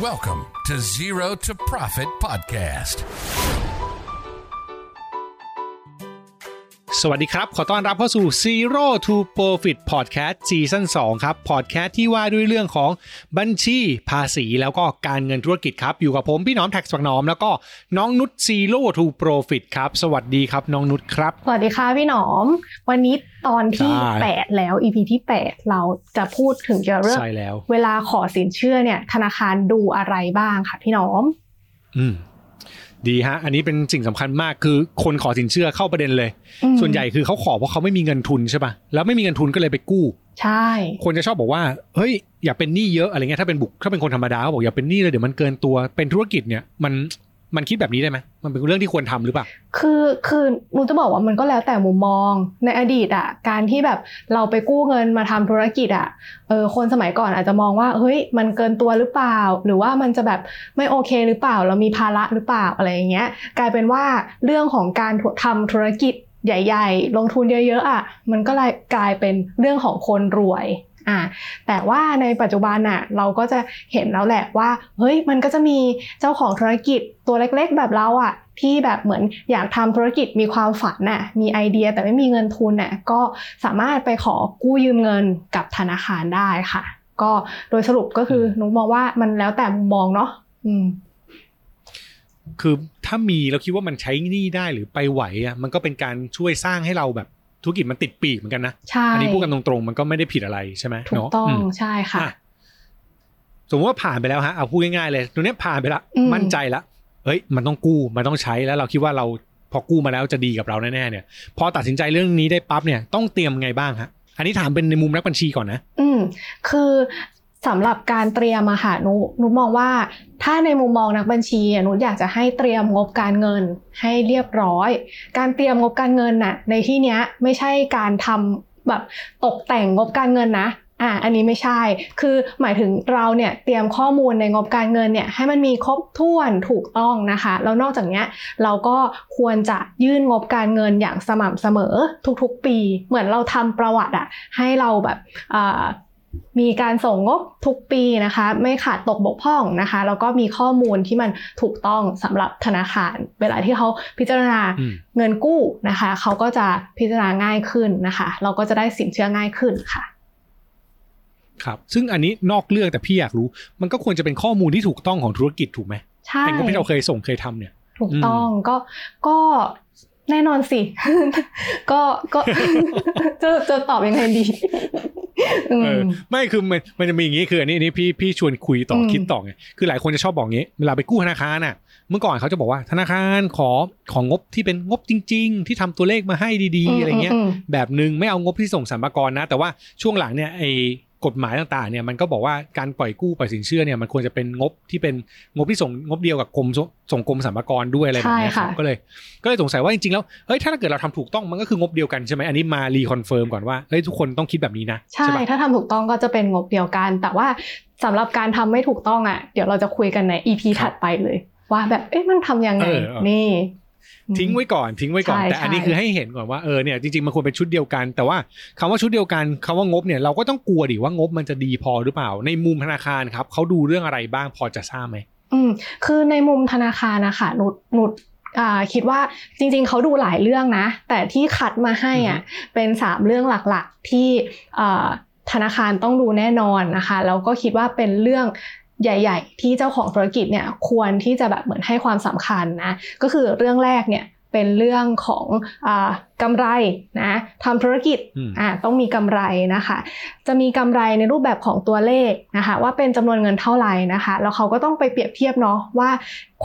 Welcome to Zero to Profit Podcast. สวัสดีครับ ขอต้อนรับเข้าสู่ Zero to Profit Podcast ซีซั่น2ครับพอดแคสต์ที่ว่าด้วยเรื่องของบัญชีภาษีแล้วก็การเงินธุรกิจครับ อยู่กับผมพี่น้อมแท็กสักน้อม แล้วก็น้องนุช Zero to Profit ครับ สวัสดีครับน้องนุชครับ สวัสดีค่ะพี่หนอม วันนี้ตอนที่ใช่8 แล้ว EP ที่ 8 เราจะพูดถึงเกี่ยวกับเรื่องใช่แล้วเวลาขอสินเชื่อเนี่ยธนาคารดูอะไรบ้างค่ะพี่หนอม อืม ดีฮะ อันนี้เป็นสิ่งสำคัญมากคือคนขอสินเชื่อเข้าประเด็นเลยอืมส่วนใหญ่คือเขาขอเพราะเขาไม่มีเงินทุนใช่ป่ะแล้วไม่มีเงินทุนก็เลยไปกู้ ใช่ คนจะชอบบอกว่าเฮ้ยอย่าเป็นหนี้เยอะอะไรเงี้ยถ้าเป็นบุคถ้าเป็นคนธรรมดาเขาบอกอย่าเป็นหนี้เลยเดี๋ยวมันเกินตัวเป็นธุรกิจเนี่ยมัน มันคิดแบบนี้ได้ไหมมันเป็นเรื่องที่ควรทำหรือเปล่า คือคือนูจะบอกว่ามันก็แล้วแต่มุมมอง ในอดีตอะ การที่แบบเราไปกู้เงินมาทำธุรกิจอะ เออคนสมัยก่อนอาจจะมองว่า เฮ้ย มันเกินตัวหรือเปล่า หรือว่ามันจะแบบไม่โอเคหรือเปล่า เรามีภาระหรือเปล่าอะไรอย่างเงี้ย กลายเป็นว่าเรื่องของการทำธุรกิจใหญ่ ๆ ลงทุนเยอะๆอะ มันก็กลายเป็นเรื่องของคนรวย อะแต่ว่าในปัจจุบันน่ะเราก็จะเห็นแล้วแหละว่าเฮ้ยมันก็จะมีเจ้าของธุรกิจตัวเล็กๆ แบบเราอะที่แบบเหมือนอยากทำธุรกิจมีความฝันน่ะมีไอเดียแต่ไม่มีเงินทุนน่ะก็สามารถไปขอกู้ยืมเงินกับธนาคารได้ค่ะ ก็โดยสรุปก็คือหนูมองว่ามันแล้วแต่มุมมองเนาะอืมคือถ้ามีเราคิดว่ามันใช้หนี้ได้หรือไปไหวอะมันก็เป็นการช่วยสร้างให้เราแบบ ธุรกิจมันติดปีกเหมือนกันนะใช่อันี้พูดกันตรงๆมันก็ไม่ได้ผิดอะไรใช่ไหมถูกเนาะต้องมใช่ค่ะอะ สมมติว่าผ่านไปแล้วฮะเอาพูดง่ายๆเลยตัวเนี้ยผ่านไปละอืมมั่นใจละเฮ้ย มันต้องกู้มันต้องใช้แล้วเราคิดว่าเราพอกู้มาแล้วจะดีกับเราแน่ๆเนี่ย พอตัดสินใจเรื่องนี้ได้ปั๊บเนี่ยต้องเตรียมไงบ้างฮะอันนี้ถามเป็นในมุมนักบัญชีก่อนนะ อืมคือ สำหรับการเตรียมอะค่ะนูหนูมองว่า ถ้าในมุมมองนักบัญชีอะนูอยากจะให้เตรียมงบการเงินให้เรียบร้อย การเตรียมงบการเงินน่ะในที่เนี้ยไม่ใช่การทำแบบตกแต่งงบการเงินนะอ่าอันนี้ไม่ใช่ คือหมายถึงเราเนี่ยเตรียมข้อมูลในงบการเงินเนี่ยให้มันมีครบถ้วนถูกต้องนะคะ แล้วนอกจากเนี้ยเราก็ควรจะยื่นงบการเงินอย่างสม่ำเสมอทุกๆ ปี เหมือนเราทำประวัติอะให้เราแบบอ่า มีการส่งงบทุกปีนะคะ ไม่ขาดตกบกพร่องนะคะ แล้วก็มีข้อมูลที่มันถูกต้องสำหรับธนาคาร เวลาที่เขาพิจารณาอืมเงินกู้นะคะ เขาก็จะพิจารณาง่ายขึ้นนะคะ เราก็จะได้สินเชื่อง่ายขึ้นค่ะครับซึ่งอันนี้นอกเรื่องแต่พี่อยากรู้ มันก็ควรจะเป็นข้อมูลที่ถูกต้องของธุรกิจถูกไหมใช่เป็นงบที่เราเคยส่งเคยทำเนี่ย ถูกต้องก็ก็แน่นอนสิ ก็ก็จะจะตอบยังไงดีอื เออมไม่คือมันมันจะมีอย่างนี้คืออันนี้อันนี้พี่พี่ชวนคุยต่ออมคิดต่อไงคือหลายคนจะชอบบอกงี้เวลาไปกู้ธนาคารน่ะ เมื่อก่อนเขาจะบอกว่าธนาคารขอของบที่เป็นงบจริง ๆ ที่ทำตัวเลขมาให้ดีๆอะไรเงี้ยมแบบหนึ่งไม่เอางบที่ส่งสรรพากรนะ แต่ว่าช่วงหลังเนี่ยไอ้ กฎหมายต่างๆเนี่ยมันก็บอกว่าการปล่อยกู้ปล่อยสินเชื่อเนี่ยมันควรจะเป็นงบที่เป็นงบที่ส่งงบเดียวกับกรมส่งกรมสรรพากรด้วยอะไรแบบเนี้ยครับใช่ค่ะก็เลยก็เลยสงสัยว่าจริงๆแล้วเฮ้ยถ้าเกิดเราทำถูกต้องมันก็คืองบเดียวกันใช่ไหมอันนี้มา reconfirm ก่อนว่าเฮ้ยทุกคนต้องคิดแบบนี้นะใช่ปะถ้าทำถูกต้องก็จะเป็นงบเดียวกัน แต่ว่าสำหรับการทำไม่ถูกต้องอะเดี๋ยวเราจะคุยกันใน EP ครับถัดไปเลย ว่าแบบเอ๊ะมันทำยังไงเออเออนี่ ทิ้งไว้ก่อนทิ้งไว้ก่อนใช่แต่อันนี้ใช่คือให้เห็นก่อนว่าเออเนี่ยจริงๆมันควรเป็นชุดเดียวกัน แต่ว่าคำว่าชุดเดียวกันคำว่างบเนี่ยเราก็ต้องกลัวดิว่างบมันจะดีพอหรือเปล่า ในมุมธนาคารครับเขาดูเรื่องอะไรบ้างพอจะทราบไหมอืมคือในมุมธนาคารนะคะนุดนุดอ่าคิดว่าจริงๆเขาดูหลายเรื่องนะ แต่ที่คัดมาให้อะเป็นสามเรื่องหลักๆที่อ่าธนาคารต้องดูแน่นอนนะคะแล้วก็คิดว่าเป็นเรื่อง ใหญ่ ๆ ที่เจ้าของธุรกิจเนี่ยควรที่จะแบบเหมือนให้ความสำคัญนะก็คือเรื่องแรกเนี่ยเป็นเรื่องของอากำไรนะทำธุรกิจอืมอ่าต้องมีกำไรนะคะ จะมีกำไรในรูปแบบของตัวเลขนะคะ ว่าเป็นจำนวนเงินเท่าไหร่นะคะ แล้วเขาก็ต้องไปเปรียบเทียบเนาะว่า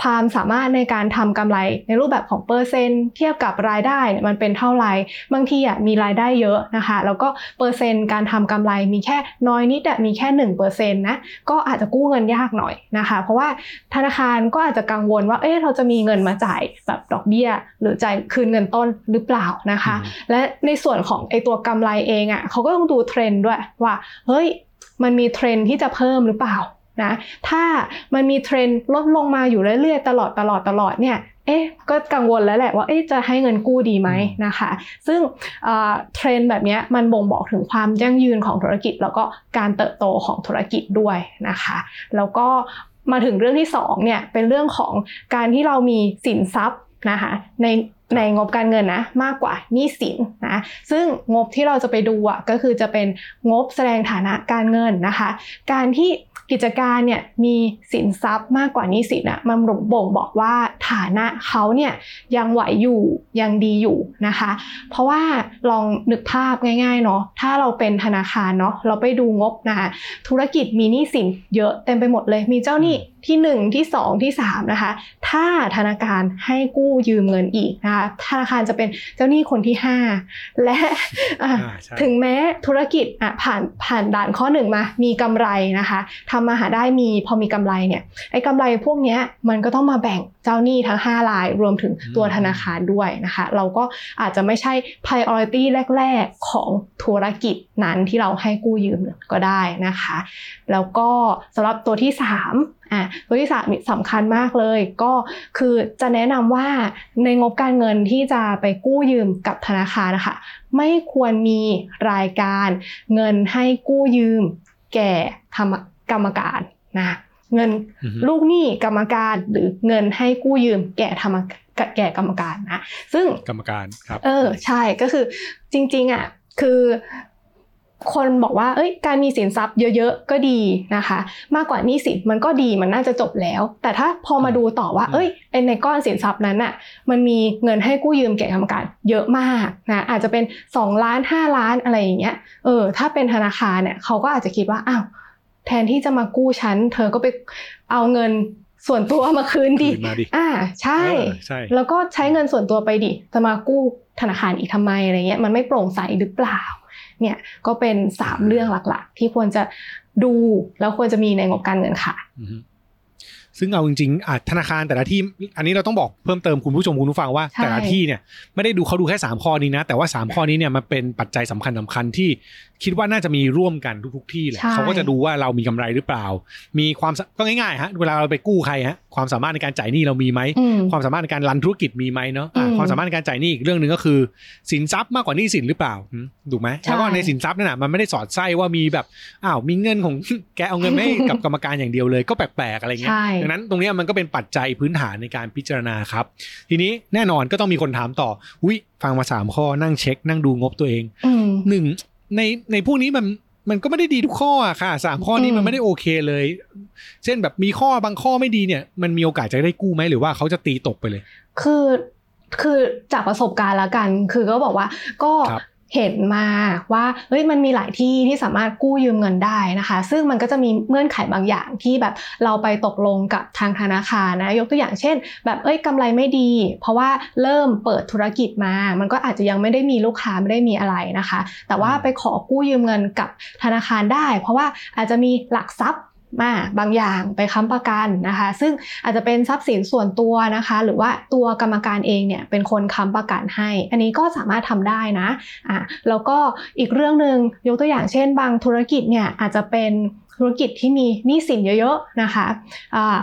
ความสามารถในการทำกำไรในรูปแบบของเปอร์เซ็นต์เทียบกับรายได้เนี่ยมันเป็นเท่าไหร่บางทีอะมีรายได้เยอะนะคะ แล้วก็เปอร์เซ็นต์การทำกำไรมีแค่น้อยนิดอะมีแค่หนึ่งเปอร์เซ็นต์นะก็อาจจะกู้เงินยากหน่อยนะคะ เพราะว่าธนาคารก็อาจจะกังวลว่าเอ๊ะเราจะมีเงินมาจ่ายแบบดอกเบี้ย หรือจ่ายคืนเงินต้นหรือเปล่านะคะ และในส่วนของไอตัวกำไรเองอะ่ะเขาก็ต้องดูเทรนด์ด้วยว่าเฮ้ยมันมีเทรนด์ที่จะเพิ่มหรือเปล่านะถ้ามันมีเทรนด์ลดลงมาอยู่เรื่อยๆ ตลอดตลอดตลอดเนี่ยเอ๊ะก็กังวลแล้วแหละว่าเอ๊ะจะให้เงินกู้ดีไหมนะคะ ซึ่งเอ่อเทรนด์แบบเนี้ยมันบ่งบอกถึงความยั่งยืนของธุรกิจ แล้วก็การเติบโตของธุรกิจด้วยนะคะ แล้วก็มาถึงเรื่องที่สองเนี่ยเป็นเรื่องของการที่เรามีสินทรัพย์นะคะใน ในงบการเงินนะมากกว่าหนี้สินนะซึ่งงบที่เราจะไปดูอะก็คือจะเป็นงบแสดงฐานะการเงินนะคะ การที่กิจการเนี่ยมีสินทรัพย์มากกว่านี้สินอะมันบ่งบอกว่าฐานะเขาเนี่ยยังไหวอยู่ยังดีอยู่นะคะ เพราะว่าลองนึกภาพง่ายๆเนาะถ้าเราเป็นธนาคารเนาะเราไปดูงบนะคะธุรกิจมีหนี้สินเยอะเต็มไปหมดเลยมีเจ้าหนี้ ที่ 1 ที่ 2 ที่ 3 นะคะ ถ้าธนาคารให้กู้ยืมเงินอีกนะคะธนาคารจะเป็นเจ้าหนี้คนที่ 5 และอะอ่าใช่ถึงแม้ธุรกิจอะผ่านผ่านด่านข้อหนึ่งมา มีกำไรนะคะทำมาหาได้มีพอมีกำไรเนี่ยไอ้กำไรพวกเนี้ยมันก็ต้องมาแบ่งเจ้าหนี้ทั้ง 5 ราย รวมถึงตัวธนาคารด้วยนะคะ เราก็อาจจะไม่ใช่ priority แรก ๆ ของธุรกิจนั้นที่เราให้กู้ยืมก็ได้นะคะ แล้วก็สำหรับตัวที่ 3 อะตัวที่สามสำคัญมากเลย ก็คือจะแนะนำว่าในงบการเงินที่จะไปกู้ยืมกับธนาคารนะคะไม่ควรมีรายการเงินให้กู้ยืม แก่ธรรมกรรมการนะเงินอือฮึลูกหนี้กรรมการหรือเงินให้กู้ยืม แก่ธรรมแก่กรรมการนะซึ่งกรรมการครับเออใช่ก็คือจริงๆอะคือ คนบอกว่าเอ้ยการมีสินทรัพย์เยอะๆก็ดีนะคะ มากกว่าหนี้สินมันก็ดีมันน่าจะจบแล้ว แต่ถ้าพอมาดูต่อว่าอืมเอ้ยไอ้ในก้อนสินทรัพย์นั้นอะมันมีเงินให้กู้ยืมแก่กรรมการเยอะมากนะอาจจะเป็น 2 ล้าน 5 ล้านอะไรอย่างเงี้ยเออถ้าเป็นธนาคารเนี่ยเขาก็อาจจะคิดว่าอ้าวแทนที่จะมากู้ฉันเธอก็ไปเอาเงินส่วนตัวมาคืนดิคืนมาดิอ่าใช่เออใช่ แล้วก็ใช้เงินส่วนตัวไปดิจะมากู้ธนาคารอีกทำไมอะไรเงี้ยมันไม่โปร่งใสหรือเปล่า เนี่ยก็เป็นสามเรื่องหลักๆ ที่ควรจะดูแล้วควรจะมีในงบการเงินค่ะ ซึ่งเอาจริงๆอะธนาคารแต่ละที่ อันนี้เราต้องบอกเพิ่มเติมคุณผู้ชมคุณผู้ฟังว่าใช่แต่ละที่เนี่ยไม่ได้ดูเขาดูแค่ 3 ข้อนี้นะ แต่ว่า 3 ข้อนี้เนี่ยมันเป็นปัจจัยสำคัญสคัญๆที่คิดว่าน่าจะมีร่วมกันทุกๆที่แหละใช่เขาก็จะดูว่าเรามีกำไรหรือเปล่า มีความสก็ง่ายๆฮะเวลาเราไปกู้ใครฮะความสามารถในการจ่ายหนี้เรามีไหมอืมความสามารถในการรันธุรกิจมีไหมเนาะอะอืมความสามารถในการจ่ายหนี้อีกเรื่องหนึ่งก็คือ สินทรัพย์มากกว่าหนี้สินหรือเปล่าหืมถูกไหมใช่แล้วก็ในสินทรัพย์นั่นน่ะมันไม่ได้สอดไส้ว่ามีแบบอ้าวมีเงินของแกเอาเงินไม่ให้กับกรรมการอย่างเดียวเลยก็แปลกๆอะไรเงี้ยใช่ดังนั้นตรงเนี้ยมันก็เป็นปัจจัยพื้นฐานในการพิจารณาครับ ทีนี้แน่นอนก็ต้องมีคนถามต่ออุ้ยฟังมาสามข้อนั่งเช็ค นั่งดูงบตัวเองอืมหนึ่งในในพวกนี้มันมันก็ไม่ได้ดีทุกข้ออะค่ะสามข้อนี้อืมมันไม่ได้โอเคเลย เช่นแบบมีข้อบางข้อไม่ดีเนี่ย มันมีโอกาสจะได้กู้ไหมหรือว่าเขาจะตีตกไปเลย คือคือจากประสบการณ์ละกัน คือก็บอกว่าก็ครับ เห็นมาว่าเฮ้ยมันมีหลายที่ที่สามารถกู้ยืมเงินได้นะคะ ซึ่งมันก็จะมีเงื่อนไขบางอย่างที่แบบเราไปตกลงกับทางธนาคารนะยกตัวอย่างเช่น แบบเอ้ยกำไรไม่ดี เพราะว่าเริ่มเปิดธุรกิจมา มันก็อาจจะยังไม่ได้มีลูกค้าไม่ได้มีอะไรนะคะ แต่ว่าไปขอกู้ยืมเงินกับธนาคารได้ เพราะว่าอาจจะมีหลักทรัพย์ มาบางอย่างไปค้ำประกันนะคะ ซึ่งอาจจะเป็นทรัพย์สินส่วนตัวนะคะ หรือว่าตัวกรรมการเองเนี่ยเป็นคนค้ำประกันให้ อันนี้ก็สามารถทำได้นะอะแล้วก็อีกเรื่องหนึ่งยกตัวอย่างเช่น บางธุรกิจเนี่ยอาจจะเป็นธุรกิจที่มีหนี้สินเยอะๆนะคะอ่า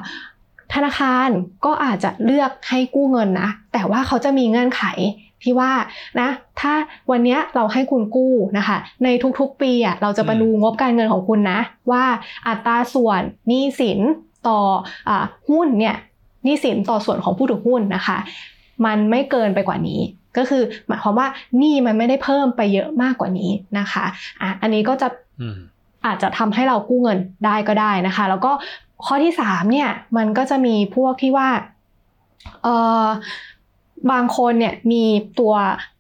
ธนาคารก็อาจจะเลือกให้กู้เงินนะ แต่ว่าเขาจะมีเงื่อนไข ที่ว่านะถ้าวันเนี้ยเราให้คุณกู้นะคะ ในทุกๆปีอะเราจะมาดูงบการเงินของคุณนะ ว่าอัตราส่วนหนี้สินต่ออาหุ้นเนี่ยหนี้สินต่อส่วนของผู้ถือหุ้นนะคะ มันไม่เกินไปกว่านี้ก็คือหมายความว่าหนี้มันไม่ได้เพิ่มไปเยอะมากกว่านี้นะคะอะอันนี้ก็จะอืมอาจจะทำให้เรากู้เงินได้ก็ได้นะคะ แล้วก็ข้อที่สามเนี่ยมันก็จะมีพวกที่ว่าเอ่อ บางคนเนี่ยมีตัว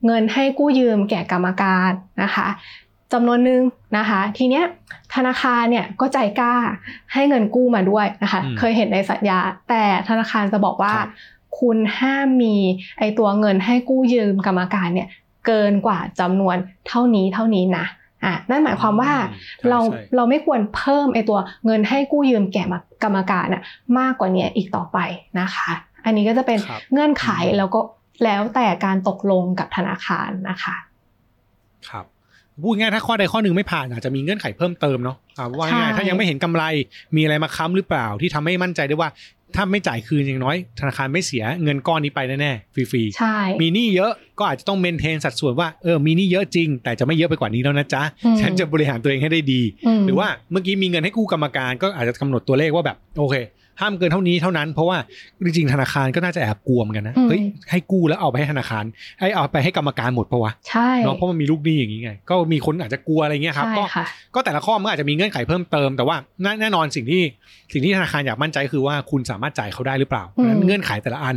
เงินให้กู้ยืมแก่กรรมการนะคะจำนวนหนึ่งนะคะ ทีเนี้ยธนาคารเนี่ยก็ใจกล้าให้เงินกู้มาด้วยนะคะอืมเคยเห็นในสัญญา แต่ธนาคารจะบอกว่าครับคุณห้ามมีไอตัวเงินให้กู้ยืมกรรมการเนี่ยเกินกว่าจำนวนเท่านี้เท่านี้นะอะนั่นหมายความว่าอืมใช่เราใช่เราไม่ควรเพิ่มไอตัวเงินให้กู้ยืมแก่กรรมการน่ะมากกว่านี้อีกต่อไปนะคะ อันนี้ก็จะเป็นครับเงื่อนไขแล้วก็แล้วแต่การตกลงกับธนาคารนะคะ ครับพูดง่ายๆถ้าข้อใดข้อหนึ่งไม่ผ่านอาจจะมีเงื่อนไขเพิ่มเติมเนาะอ่าว่าง่ายๆใช่ถ้ายังไม่เห็นกำไรมีอะไรมาค้ำหรือเปล่า ที่ทำให้มั่นใจได้ว่าถ้าไม่จ่ายคืนอย่างน้อย ธนาคารไม่เสียเงินก้อนนี้ไปแน่ๆฟรีใช่ๆมีหนี้เยอะก็อาจจะต้องเมนเทนสัดส่วนว่าเออมีหนี่เยอะจริง แต่จะไม่เยอะไปกว่านี้แล้วนะจ๊ะอืมฉันจะบริหารตัวเองให้ได้ดีมหรือว่าเมื่อกี้มีเงินให้กู้กรรมการก็อาจจะกำหนดตัวเลขว่าแบบโอเค ห้ามเกินเท่านี้เท่านั้น เพราะว่าจริงๆธนาคารก็น่าจะแอบกลัวเหมือนกันนะอืมเฮ้ยให้กู้แล้วเอาไปให้ธนาคารให้เอาไปให้กรรมการหมดปะวะใช่เนาะเพราะมันมีลูกหนี้อย่างนี้ไงก็มีคนอาจจะกลัวอะไรเงี้ยครับใช่ก็ค่ะก็แต่ละข้อมันก็อาจจะมีเงื่อนไขเพิ่มเติมแต่ว่าแน่แน่นอนสิ่งที่สิ่งที่ธนาคารอยากมั่นใจคือว่าคุณสามารถจ่ายเขาได้หรือเปล่าเพราะฉะนั้นอืมเงื่อนไขแต่ละอัน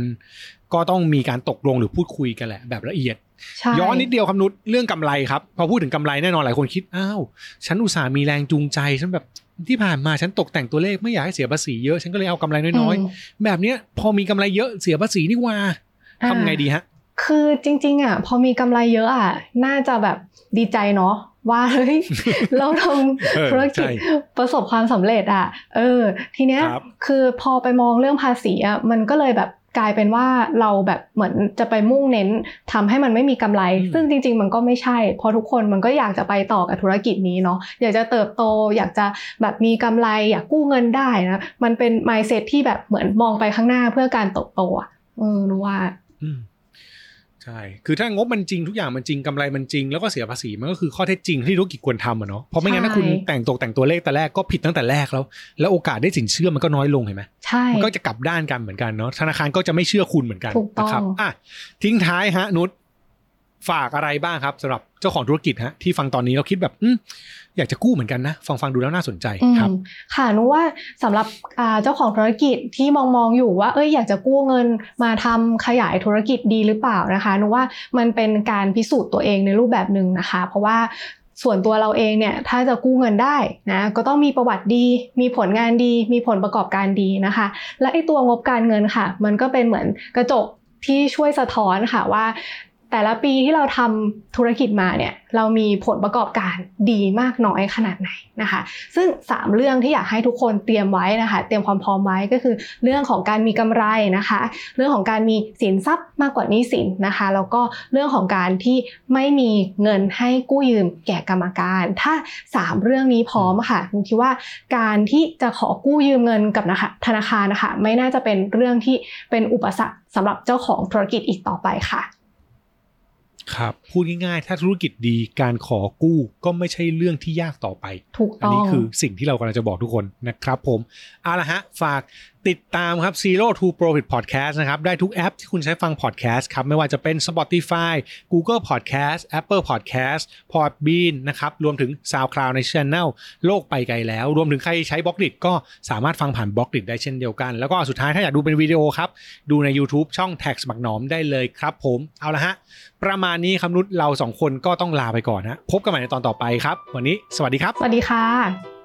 ก็ต้องมีการตกลงหรือพูดคุยกันแหละแบบละเอียดใช่ย้อนนิดเดียวคำนุษเรื่องกำไรครับ พอพูดถึงกำไรแน่นอนหลายคนคิดอ้าวฉันอุตส่าห์มีแรงจูงใจฉันแบบ ที่ผ่านมาฉันตกแต่งตัวเลขไม่อยากให้เสียภาษีเยอะฉันก็เลยเอากำไรน้อยมๆแบบเนี้ยพอมีกำไรเยอะเสียภาษีนี่หว่าอ่าทำไงดีฮะ คือจริง ๆ อะ พอมีกำไรเยอะอะ น่าจะแบบดีใจเนาะว่าเฮ้ยเราทเออำธุรกิจใช่ประสบความสำเร็จอะ เออ ทีเนี้ยครับคือพอไปมองเรื่องภาษีอะมันก็เลยแบบ กลายเป็นว่าเราแบบเหมือนจะไปมุ่งเน้นทำให้มันไม่มีกำไรอืมซึ่งจริง ๆ มันก็ไม่ใช่ เพราะทุกคนมันก็อยากจะไปต่อกับธุรกิจนี้เนาะอยากจะเติบโต อยากจะแบบมีกำไร อยากกู้เงินได้นะมันเป็น mindset ที่แบบเหมือนมองไปข้างหน้าเพื่อการเติบโตอะเออรู้ว่าอืม ใช่ คือถ้างบมันจริงทุกอย่างมันจริงกำไรมันจริง แล้วก็เสียภาษีมันก็คือข้อเท็จจริงที่ธุรกิจควรทำอะเนาะเพราะไม่งั้นถ้าใช่คุณแต่งตกแต่งตัวเลขแต่แรกก็ผิดตั้งแต่แรกแล้ว แล้วโอกาสได้สินเชื่อมันก็น้อยลงเห็นไหมใช่มันก็จะกลับด้านกันเหมือนกันเนาะธนาคารก็จะไม่เชื่อคุณเหมือนกันถูกต้องนะครับอะทิ้งท้ายฮะนุช ฝากอะไรบ้างครับสำหรับเจ้าของธุรกิจฮะที่ฟังตอนนี้เราคิดแบบอยากจะกู้เหมือนกันนะฟังฟังดูแล้วน่าสนใจครับ ค่ะนุว่าสำหรับเจ้าของธุรกิจที่มองมองอยู่ว่าเอ้ยอยากจะกู้เงินมาทำขยายธุรกิจดีหรือเปล่านะคะนุว่ามันเป็นการพิสูจน์ตัวเองในรูปแบบหนึ่งนะคะ เพราะว่าส่วนตัวเราเองเนี่ยถ้าจะกู้เงินได้นะก็ต้องมีประวัติดี มีผลงานดี มีผลประกอบการดีนะคะ และไอ้ตัวงบการเงินค่ะ มันก็เป็นเหมือนกระจกที่ช่วยสะท้อนค่ะว่า แต่ละปีที่เราทำธุรกิจมาเนี่ยเรามีผลประกอบการดีมากน้อยขนาดไหนนะคะ ซึ่ง 3 เรื่องที่อยากให้ทุกคนเตรียมไว้นะคะ เตรียมความพร้อมไว้ก็คือ เรื่องของการมีกำไรนะคะ เรื่องของการมีสินทรัพย์มากกว่านี้สินนะคะแล้วก็เรื่องของการที่ไม่มีเงินให้กู้ยืมแก่กรรมการ ถ้า 3 เรื่องนี้พร้อมค่ะผมคิดว่าการที่จะขอกู้ยืมเงินกับนะคะธนาคารนะคะ ไม่น่าจะเป็นเรื่องที่เป็นอุปสรรคสำหรับเจ้าของธุรกิจอีกต่อไปค่ะ ครับพูดง่ายๆ ถ้าธุรกิจดีการขอกู้ก็ไม่ใช่เรื่องที่ยากต่อไป ถูกอันต้องนี้คือสิ่งที่เรากำลังจะบอกทุกคนนะครับผมเอาละฮะ ฝาก ติดตามครับ Zero to Profit Podcast นะครับ ได้ทุกแอปที่คุณใช้ฟัง podcast ครับ ไม่ว่าจะเป็น Spotify Google Podcast Apple Podcast Podbean นะครับ รวมถึง SoundCloud ใน Channel โลกไปไกลแล้ว รวมถึงใครใช้ b ล็อกดิก็สามารถฟังผ่าน b ล็อกดิได้เช่นเดียวกัน แล้วก็สุดท้ายถ้าอยากดูเป็นวิดีโอครับ ดูใน YouTube ช่อง Tax บักหนอมได้เลยครับผมเอาละฮะประมาณนี้คำนุษเราสองคนก็ต้องลาไปก่อนนะพบกันใหม่ในตอนต่อไปครับ วันนี้ สวัสดีครับ สวัสดีค่ะ